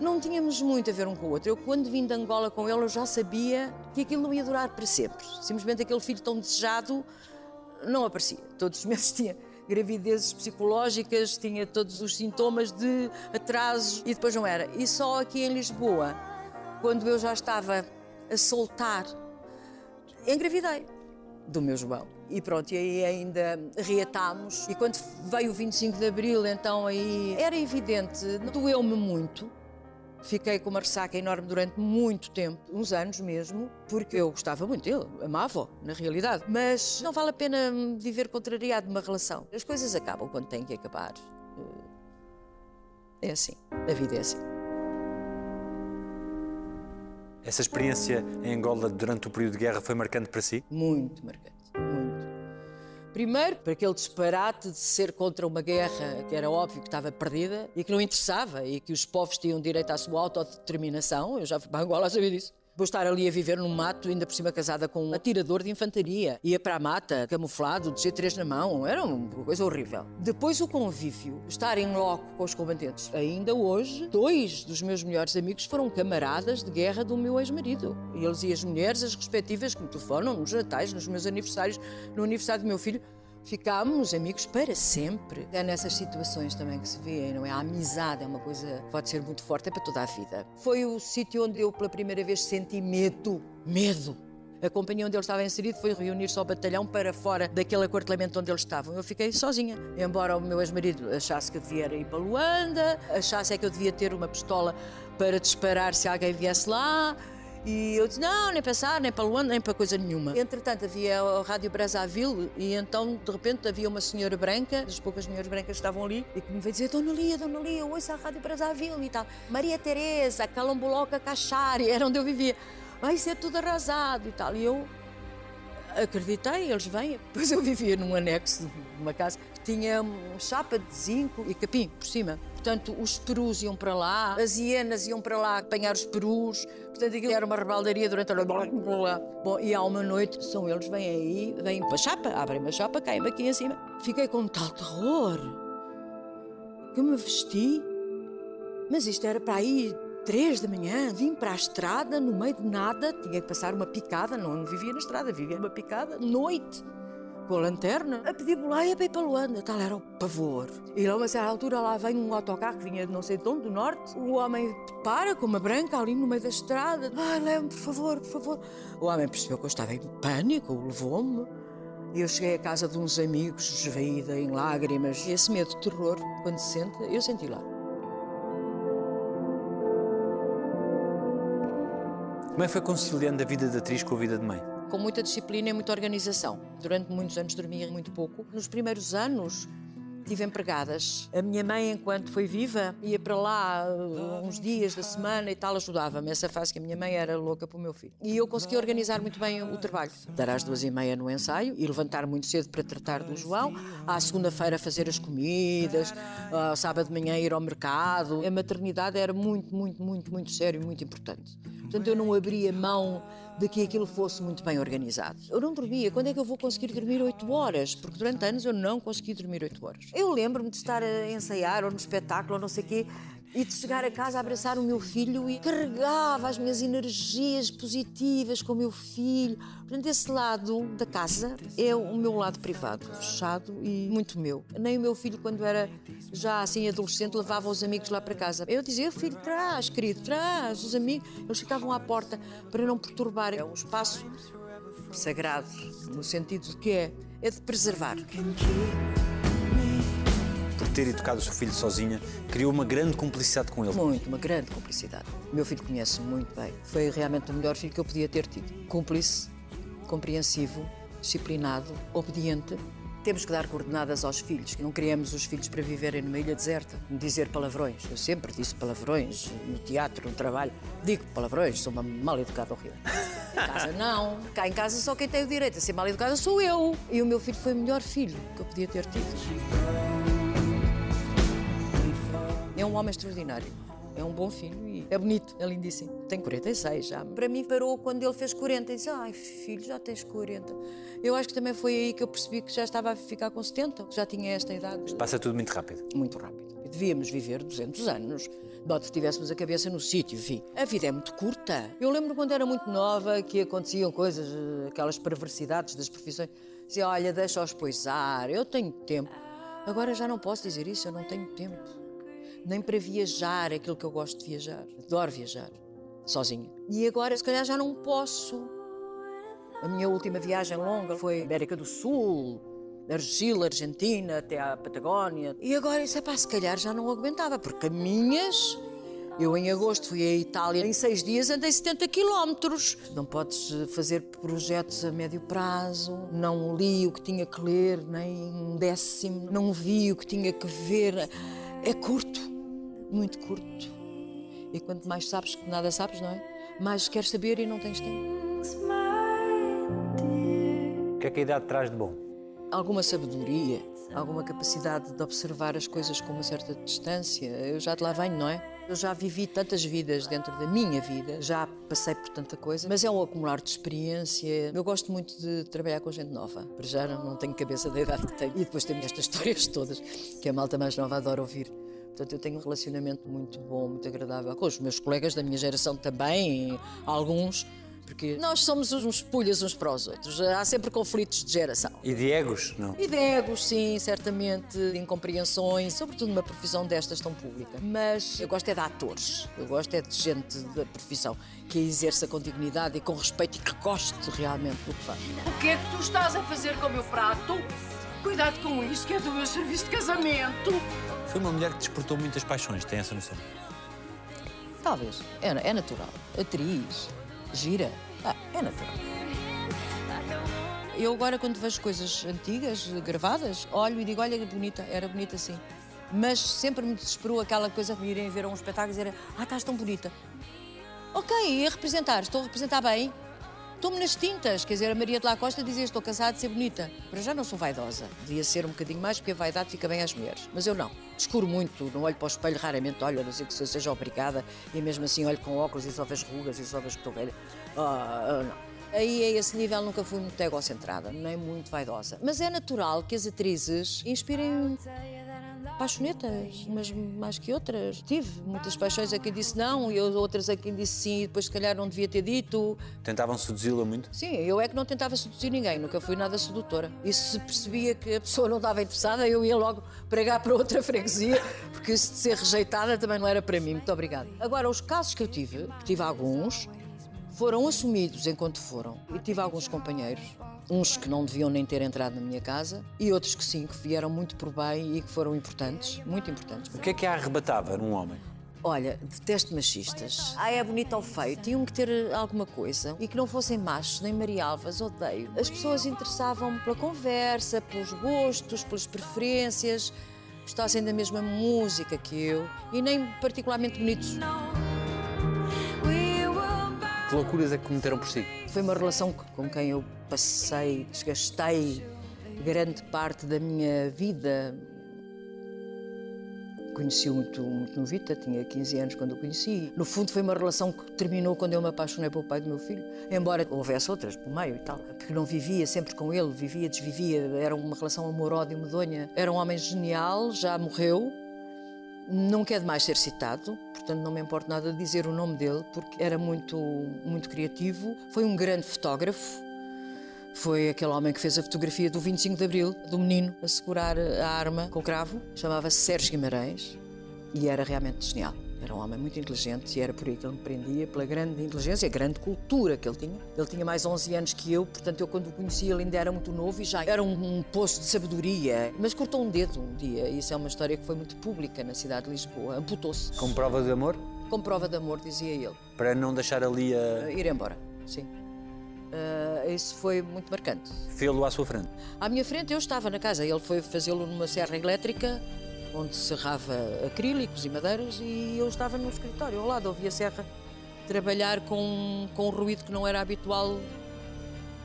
não tínhamos muito a ver um com o outro. Eu, quando vim de Angola com ele, eu já sabia que aquilo não ia durar para sempre. Simplesmente aquele filho tão desejado não aparecia. Todos os meses <laughs> tinha gravidezes psicológicas, tinha todos os sintomas de atrasos e depois não era. E só aqui em Lisboa, quando eu já estava a soltar, engravidei do meu João. E pronto, e aí ainda reatámos. E quando veio o 25 de Abril, então aí era evidente, doeu-me muito. Fiquei com uma ressaca enorme durante muito tempo, uns anos mesmo, porque eu gostava muito dele, amava-o, na realidade. Mas não vale a pena viver contrariado numa relação. As coisas acabam quando têm que acabar. É assim, a vida é assim. Essa experiência em Angola durante o período de guerra foi marcante para si? Muito marcante, muito. Primeiro, por aquele disparate de ser contra uma guerra que era óbvio que estava perdida e que não interessava e que os povos tinham direito à sua autodeterminação. Eu já fui para Angola a saber disso. Vou estar ali a viver num mato, ainda por cima casada com um atirador de infantaria. Ia para a mata, camuflado, de G3 na mão. Era uma coisa horrível. Depois o convívio, estar em loco com os combatentes. Ainda hoje, dois dos meus melhores amigos foram camaradas de guerra do meu ex-marido. Eles e as mulheres, as respectivas, que me telefonam nos natais, nos meus aniversários, no aniversário do meu filho. Ficámos amigos para sempre. É nessas situações também que se vê, não é? A amizade é uma coisa que pode ser muito forte, é para toda a vida. Foi o sítio onde eu pela primeira vez senti medo. Medo. A companhia onde ele estava inserido foi reunir-se ao batalhão para fora daquele aquartelamento onde eles estavam. Eu fiquei sozinha. Embora o meu ex-marido achasse que eu devia ir para Luanda, achasse é que eu devia ter uma pistola para disparar se alguém viesse lá. E eu disse, não, nem pensar, nem para Luanda, nem para coisa nenhuma. Entretanto, havia a Rádio Brazzaville e então, de repente, havia uma senhora branca, das poucas mulheres brancas que estavam ali, e que me veio dizer, Dona Lia, Dona Lia, ouça a Rádio Brazzaville e tal. Maria Teresa, Calamboloca Cachari, era onde eu vivia. Vai ser tudo arrasado e tal. E eu acreditei, eles vêm. <laughs> Depois eu vivia num anexo de uma casa que tinha chapa de zinco e capim por cima. Portanto, os perus iam para lá, as hienas iam para lá apanhar os perus. Portanto, aquilo era uma rebaldaria durante a noite. Bom, e há uma noite, são eles, vêm aí, vêm para a chapa, abrem-me a chapa, caem-me aqui em cima. Fiquei com tal terror que me vesti. Mas isto era para aí três da manhã, vim para a estrada, no meio de nada, tinha que passar uma picada, não vivia na estrada, vivia numa picada, noite, com a lanterna, a pedir boleia para ir para Luanda, tal era o pavor. E lá, a certa altura, lá vem um autocarro que vinha de não sei de onde, do norte, o homem para com uma branca ali no meio da estrada, ai, leve-me, por favor, por favor. O homem percebeu que eu estava em pânico, levou-me. E eu cheguei à casa de uns amigos, esvaída em lágrimas. E esse medo de terror, quando se sente, eu senti lá. Como é que foi conciliando a vida de atriz com a vida de mãe? Com muita disciplina e muita organização. Durante muitos anos dormia muito pouco. Nos primeiros anos tive empregadas. A minha mãe, enquanto foi viva, ia para lá uh, uns dias da semana e tal, ajudava-me. Essa fase que a minha mãe era louca para o meu filho. E eu consegui organizar muito bem o trabalho. Dar às duas e meia no ensaio e levantar muito cedo para tratar do João. À segunda-feira fazer as comidas, ao sábado de manhã ir ao mercado. A maternidade era muito, muito, muito, muito sério e muito importante. Portanto, eu não abria mão de que aquilo fosse muito bem organizado. Eu não dormia. Quando é que eu vou conseguir dormir 8 horas? Porque durante anos eu não consegui dormir 8 horas. Eu lembro-me de estar a ensaiar ou no espetáculo ou não sei o quê e de chegar a casa abraçar o meu filho e carregava as minhas energias positivas com o meu filho. Portanto, esse lado da casa é o meu lado privado, fechado e muito meu. Nem o meu filho, quando era já assim adolescente, levava os amigos lá para casa. Eu dizia, filho, traz, querido, traz os amigos. Eles ficavam à porta para não perturbar. É um espaço sagrado, no sentido de que é, é de preservar. Ter educado o seu filho sozinha, criou uma grande cumplicidade com ele. Muito, uma grande cumplicidade. O meu filho conhece muito bem. Foi realmente o melhor filho que eu podia ter tido. Cúmplice, compreensivo, disciplinado, obediente. Temos que dar coordenadas aos filhos. Não criamos os filhos para viverem numa ilha deserta, dizer palavrões. Eu sempre disse palavrões, no teatro, no trabalho. Digo palavrões, sou uma mal educada horrível. Em casa não. Cá em casa só quem tem o direito a ser mal educada sou eu. E o meu filho foi o melhor filho que eu podia ter tido. É um homem extraordinário. É um bom filho e é bonito, é lindíssimo. Tem 46 já. Para mim parou quando ele fez 40 e disse: Ai, filho, já tens 40. Eu acho que também foi aí que eu percebi que já estava a ficar com 70, que já tinha esta idade. Passa tudo muito rápido. Muito rápido. Devíamos viver 200 anos. Nós tivéssemos a cabeça no sítio, vi. A vida é muito curta. Eu lembro quando era muito nova que aconteciam coisas, eh, aquelas perversidades das profissões. Dizia, olha, deixa-os poisar, eu tenho tempo. Agora já não posso dizer isso, eu não tenho tempo nem para viajar aquilo que eu gosto de viajar. Adoro viajar, sozinha. E agora, se calhar, já não posso. A minha última viagem longa foi América do Sul, Argila, Argentina, até à Patagónia. E agora, isso é pá, se calhar já não aguentava, porque caminhas. Eu, em agosto, fui à Itália. Em seis dias andei 70 quilómetros. Não podes fazer projetos a médio prazo. Não li o que tinha que ler, nem um décimo. Não vi o que tinha que ver. É curto muito curto. E quanto mais sabes que nada sabes, não é? Mais queres saber e não tens tempo. O que é que a idade traz de bom? Alguma sabedoria, alguma capacidade de observar as coisas com uma certa distância. Eu já de lá venho, não é? Eu já vivi tantas vidas dentro da minha vida, já passei por tanta coisa, mas é um acumular de experiência. Eu gosto muito de trabalhar com gente nova. Para já não tenho cabeça da idade que tenho. E depois tenho estas histórias todas que a malta mais nova adora ouvir. Portanto, eu tenho um relacionamento muito bom, muito agradável com os meus colegas da minha geração também, alguns, porque nós somos uns pulhas uns para os outros. Há sempre conflitos de geração. E de egos? Não. E de egos, sim, certamente, de incompreensões, sobretudo numa profissão destas tão pública. Mas eu gosto é de atores, eu gosto é de gente da profissão que a exerça com dignidade e com respeito e que goste realmente do que faz. O que é que tu estás a fazer com o meu prato? Cuidado com isso, que é do meu serviço de casamento. Foi uma mulher que despertou muitas paixões, tem essa noção? Talvez. É, é natural. Atriz, gira. Ah, é natural. Eu agora, quando vejo coisas antigas, gravadas, olho e digo, olha que bonita, era bonita assim. Mas sempre me desesperou aquela coisa de irem ver um espetáculo e dizer, ah, estás tão bonita. Ok, ia representar, estou a representar bem. Estou-me nas tintas, quer dizer, a Maria de la Costa dizia estou cansada de ser bonita. Para já não sou vaidosa, devia ser um bocadinho mais, porque a vaidade fica bem às mulheres. Mas eu não, descuro muito, não olho para o espelho, raramente olho, a não ser que seja obrigada, e mesmo assim olho com óculos e só vejo rugas e só vejo que estou velha. Ah, ah, não. Aí, a esse nível, nunca fui muito egocentrada, nem muito vaidosa. Mas é natural que as atrizes inspirem paixonetas, mas mais que outras. Tive muitas paixões a quem disse não e outras a quem disse sim e depois, se calhar, não devia ter dito. Tentavam seduzi-la muito? Sim, eu é que não tentava seduzir ninguém, nunca fui nada sedutora. E se percebia que a pessoa não estava interessada, eu ia logo pregar para outra freguesia, porque se de ser rejeitada também não era para mim. Muito obrigada. Agora, os casos que eu tive, que tive alguns, foram assumidos enquanto foram. E tive alguns companheiros, uns que não deviam nem ter entrado na minha casa e outros que sim, que vieram muito por bem e que foram importantes, muito importantes. O que é que a arrebatava num homem? Olha, detesto machistas. Ah, é bonito ou feio. Tinham que ter alguma coisa. E que não fossem machos, nem marialvas, odeio. As pessoas interessavam-me pela conversa, pelos gostos, pelas preferências, gostassem da mesma música que eu e nem particularmente bonitos. Que loucuras é que cometeram por si? Foi uma relação com quem eu passei, desgastei grande parte da minha vida. Conheci-o muito, muito novita, tinha 15 anos quando o conheci. No fundo, foi uma relação que terminou quando eu me apaixonei pelo pai do meu filho. Embora houvesse outras pelo meio e tal, que não vivia sempre com ele, vivia, desvivia, era uma relação amor-ódio medonha. Era um homem genial, já morreu, não quer demais ser citado, portanto não me importa nada dizer o nome dele, porque era muito, muito criativo. Foi um grande fotógrafo. Foi aquele homem que fez a fotografia do 25 de Abril, do menino a segurar a arma com o cravo. Chamava-se Sérgio Guimarães e era realmente genial. Era um homem muito inteligente e era por aí que ele me prendia, pela grande inteligência, a grande cultura que ele tinha. Ele tinha mais 11 anos que eu, portanto, eu quando o conheci ele ainda era muito novo e já era um, um poço de sabedoria. Mas cortou um dedo um dia, e isso é uma história que foi muito pública na cidade de Lisboa. Amputou-se. Com prova de amor? Com prova de amor, dizia ele. Para não deixar ali a. Uh, ir embora, sim. Uh, isso foi muito marcante. Fê-lo à sua frente. À minha frente eu estava na casa, ele foi fazê-lo numa serra elétrica, onde se serrava acrílicos e madeiras, e eu estava no escritório ao lado, ouvi a serra trabalhar com, com um ruído que não era habitual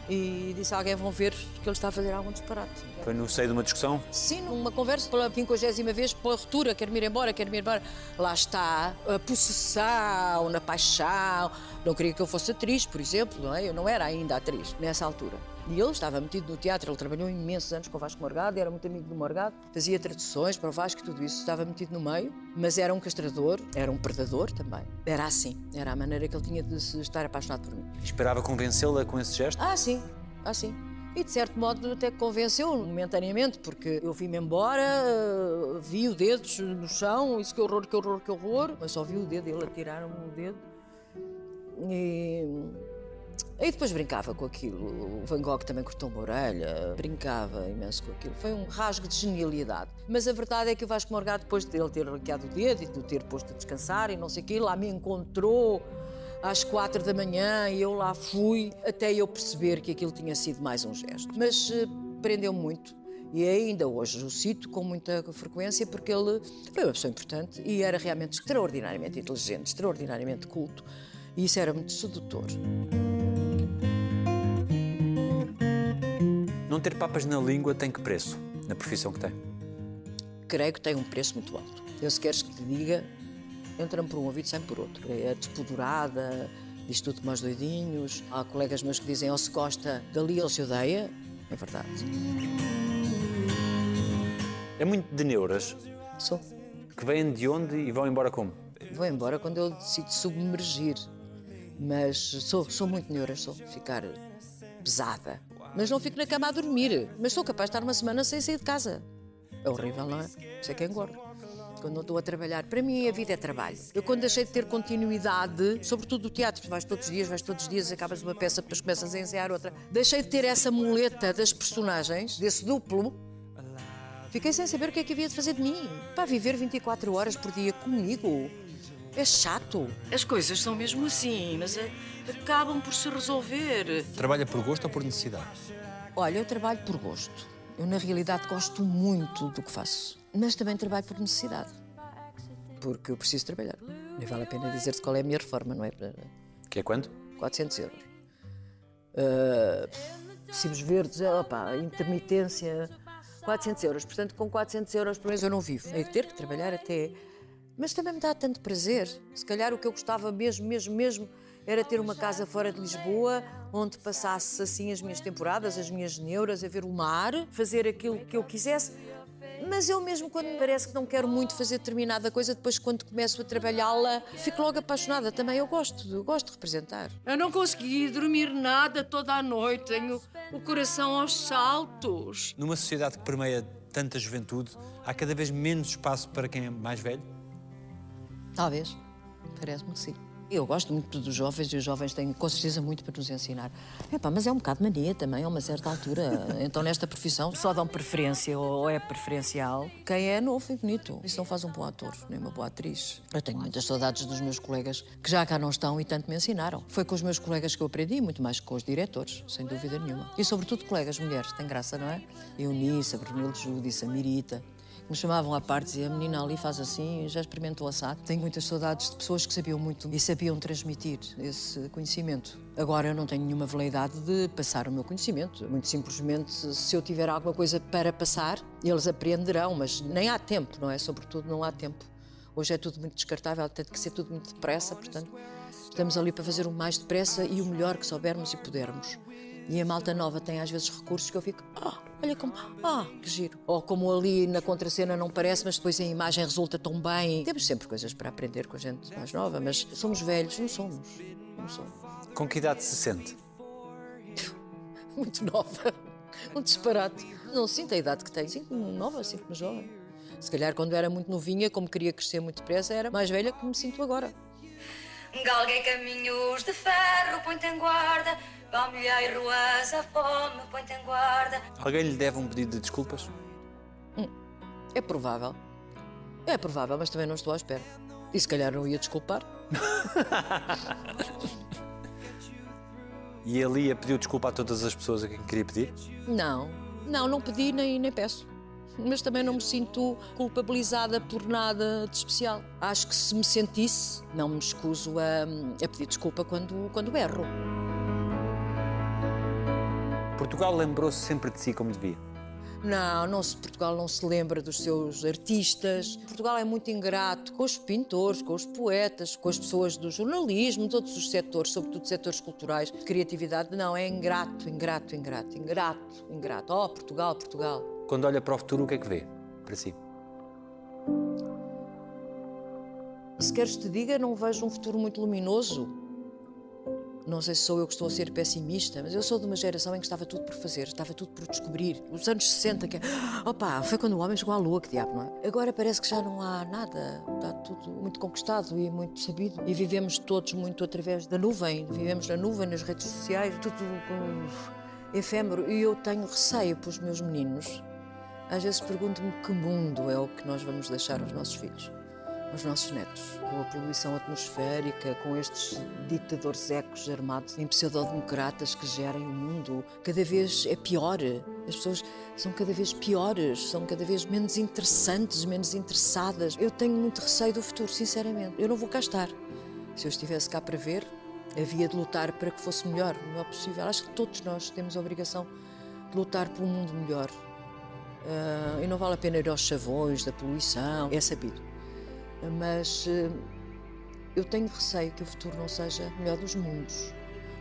e disse a alguém, vão ver que ele está a fazer algum disparate. Foi no seio de uma discussão? Sim, numa conversa pela quinquagésima vez, pela ruptura, quero-me ir embora, quero-me ir embora. Lá está a possessão, na paixão. Não queria que eu fosse atriz, por exemplo, não é? Eu não era ainda atriz nessa altura. E ele estava metido no teatro, ele trabalhou imensos anos com o Vasco Morgado, era muito amigo do Morgado, fazia traduções para o Vasco e tudo isso, estava metido no meio, mas era um castrador, era um predador também. Era assim, era a maneira que ele tinha de se estar apaixonado por mim. Esperava convencê-la com esse gesto? Ah, sim, ah, sim. E de certo modo até convenceu momentaneamente, porque eu vim-me embora, eh, vi o dedo no chão, isso que horror, que horror, que horror, mas só vi o dedo, ele atiraram-me o dedo. E. Aí depois brincava com aquilo. O Van Gogh também cortou uma orelha, brincava imenso com aquilo. Foi um rasgo de genialidade. Mas a verdade é que o Vasco Morgado, depois de ele ter arranqueado o dedo e de ter posto a descansar e não sei o quê, lá me encontrou às quatro da manhã e eu lá fui até eu perceber que aquilo tinha sido mais um gesto. Mas eh, prendeu muito. E ainda hoje o cito com muita frequência porque ele foi uma pessoa importante e era realmente extraordinariamente inteligente, extraordinariamente culto. E isso era muito sedutor. Não ter papas na língua tem que preço? Na profissão que tem? Creio que tem um preço muito alto. Eu se queres que te diga, entra-me por um ouvido e sai por outro. É despodurada, diz tudo aos doidinhos. Há colegas meus que dizem ou se gosta dali ou se odeia. É verdade. É muito de neuras Sou. que vêm de onde e vão embora como? Vou embora quando eu decido submergir. Mas sou, sou muito neura, sou. Ficar pesada. Mas não fico na cama a dormir. Mas sou capaz de estar uma semana sem sair de casa. É horrível, não é? Isso é que engordo. Quando não estou a trabalhar. Para mim, a vida é trabalho. Eu, quando deixei de ter continuidade, sobretudo do teatro, vais todos os dias, vais todos os dias, acabas uma peça, depois começas a ensaiar outra. Deixei de ter essa muleta das personagens, desse duplo, Fiquei sem saber o que é que havia de fazer de mim. Para viver 24 horas por dia comigo. É chato. As coisas são mesmo assim, mas eh, acabam por se resolver. Trabalha por gosto ou por necessidade? Olha, eu trabalho por gosto. Eu, na realidade, gosto muito do que faço. Mas também trabalho por necessidade. Porque eu preciso trabalhar. Nem vale a pena dizer-te qual é a minha reforma, não é? Que é quanto? 400 euros. Uh, recibos verdes, opa, intermitência, 400 euros. Portanto, com 400 euros por mês eu não vivo. De ter que trabalhar até. Mas também me dá tanto prazer. Se calhar o que eu gostava mesmo, mesmo, mesmo era ter uma casa fora de Lisboa, onde passasse assim as minhas temporadas, as minhas neuras, a ver o mar, fazer aquilo que eu quisesse. Mas eu mesmo, quando me parece que não quero muito fazer determinada coisa, depois quando começo a trabalhá-la, fico logo apaixonada. Também eu gosto, eu gosto de representar. Eu não consegui dormir nada toda a noite. Tenho o coração aos saltos. Numa sociedade que permeia tanta juventude, há cada vez menos espaço para quem é mais velho? Talvez. Parece-me que sim. Eu gosto muito dos jovens e os jovens têm com certeza muito para nos ensinar. Epá, mas é um bocado mania também, a uma certa altura. <laughs> Então, nesta profissão, só dão preferência ou é preferencial quem é novo e bonito. Isso não faz um bom ator, nem uma boa atriz. Eu tenho muitas saudades dos meus colegas que já cá não estão e tanto me ensinaram. Foi com os meus colegas que eu aprendi, muito mais que com os diretores, sem dúvida nenhuma. E sobretudo colegas mulheres, tem graça, não é? Eunice, a Brunilde Judice, a Mirita me chamavam à parte e a menina ali faz assim, já experimentou assado. Tenho muitas saudades de pessoas que sabiam muito e sabiam transmitir esse conhecimento. Agora eu não tenho nenhuma veleidade de passar o meu conhecimento. Muito simplesmente, se eu tiver alguma coisa para passar, eles aprenderão, mas nem há tempo, não é? Sobretudo não há tempo. Hoje é tudo muito descartável, tem que ser tudo muito depressa, portanto, estamos ali para fazer o mais depressa e o melhor que soubermos e pudermos. E a malta nova tem às vezes recursos que eu fico, ah, olha como, ah, que giro. Ou como ali na contracena não parece, mas depois a imagem resulta tão bem. Temos sempre coisas para aprender com a gente mais nova, mas somos velhos, não somos. Não somos. Com que idade se sente? <laughs> Muito nova. Um disparate. Não sinto a idade que tenho. Sinto-me nova, sinto-me jovem. Se calhar quando era muito novinha, como queria crescer muito depressa, era mais velha que me sinto agora. Galguei caminhos de ferro, põe-te em guarda. A. Alguém lhe deve um pedido de desculpas? É provável. É provável, mas também não estou à espera. E se calhar não ia desculpar. <laughs> E ele ia pedir desculpa a todas as pessoas a quem queria pedir? Não, não, não pedi nem, nem peço. Mas também não me sinto culpabilizada por nada de especial. Acho que se me sentisse, não me escuso a, a pedir desculpa quando, quando erro. Portugal lembrou-se sempre de si como devia. Não, não se, Portugal não se lembra dos seus artistas. Portugal é muito ingrato com os pintores, com os poetas, com as pessoas do jornalismo, todos os setores, sobretudo setores culturais, de criatividade. Não, é ingrato, ingrato, ingrato, ingrato, ingrato. Oh, Portugal, Portugal. Quando olha para o futuro, o que é que vê para si? Se queres te diga, não vejo um futuro muito luminoso. Não sei se sou eu que estou a ser pessimista, mas eu sou de uma geração em que estava tudo por fazer, estava tudo por descobrir. Os anos 60, que é, opa, foi quando o homem chegou à lua, que diabo, não é? Agora parece que já não há nada, está tudo muito conquistado e muito sabido. E vivemos todos muito através da nuvem, vivemos na nuvem, nas redes sociais, tudo com efêmero. E eu tenho receio para os meus meninos. Às vezes pergunto-me que mundo é o que nós vamos deixar aos nossos filhos aos nossos netos, com a poluição atmosférica, com estes ditadores ecos armados em pseudodemocratas que gerem o mundo. Cada vez é pior. As pessoas são cada vez piores, são cada vez menos interessantes, menos interessadas. Eu tenho muito receio do futuro, sinceramente. Eu não vou cá estar. Se eu estivesse cá para ver, havia de lutar para que fosse melhor, o melhor possível. Acho que todos nós temos a obrigação de lutar por um mundo melhor. Uh, e não vale a pena ir aos chavões da poluição, é sabido mas eh, eu tenho receio que o futuro não seja o melhor dos mundos.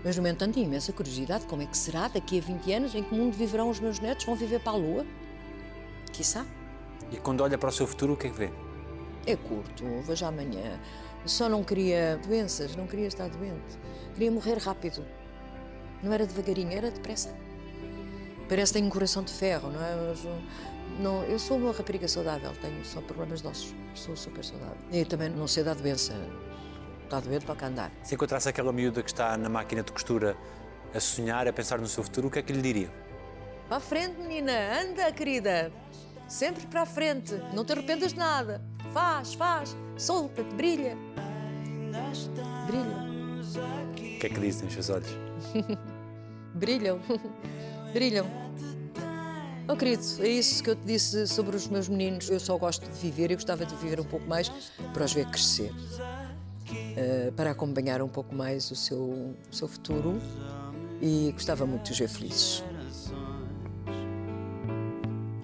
Mas, no entanto, tenho imensa curiosidade: como é que será daqui a 20 anos? Em que mundo viverão os meus netos? Vão viver para a Lua? Quiçá. E quando olha para o seu futuro, o que é que vê? É curto, vejo amanhã. Só não queria doenças, não queria estar doente. Queria morrer rápido. Não era devagarinho, era depressa. Parece que tenho um coração de ferro, não é? Mas, não, eu sou uma rapariga saudável, tenho só problemas de ossos, sou super saudável. E também não sei da doença. Está doente, toca andar. Se encontrasse aquela miúda que está na máquina de costura a sonhar, a pensar no seu futuro, o que é que lhe diria? Para a frente, menina, anda, querida. Sempre para a frente, não te arrependas de nada. Faz, faz, solta-te, brilha. Brilha. O que é que dizem os seus olhos? <laughs> Brilham, <laughs> brilham. Oh, querido, é isso que eu te disse sobre os meus meninos. Eu só gosto de viver e gostava de viver um pouco mais para os ver crescer, uh, para acompanhar um pouco mais o seu, o seu futuro e gostava muito de os ver felizes.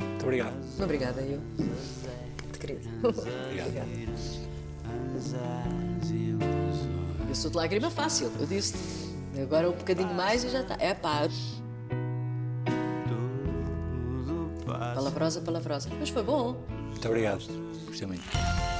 Muito obrigado. Obrigada, eu. Querido. <laughs> Obrigado. Eu sou de lágrima fácil, eu disse. Agora um bocadinho mais e já está. É pá. Palavrosa, palavrosa. Mas foi bom. Muito obrigado. Gostei muito.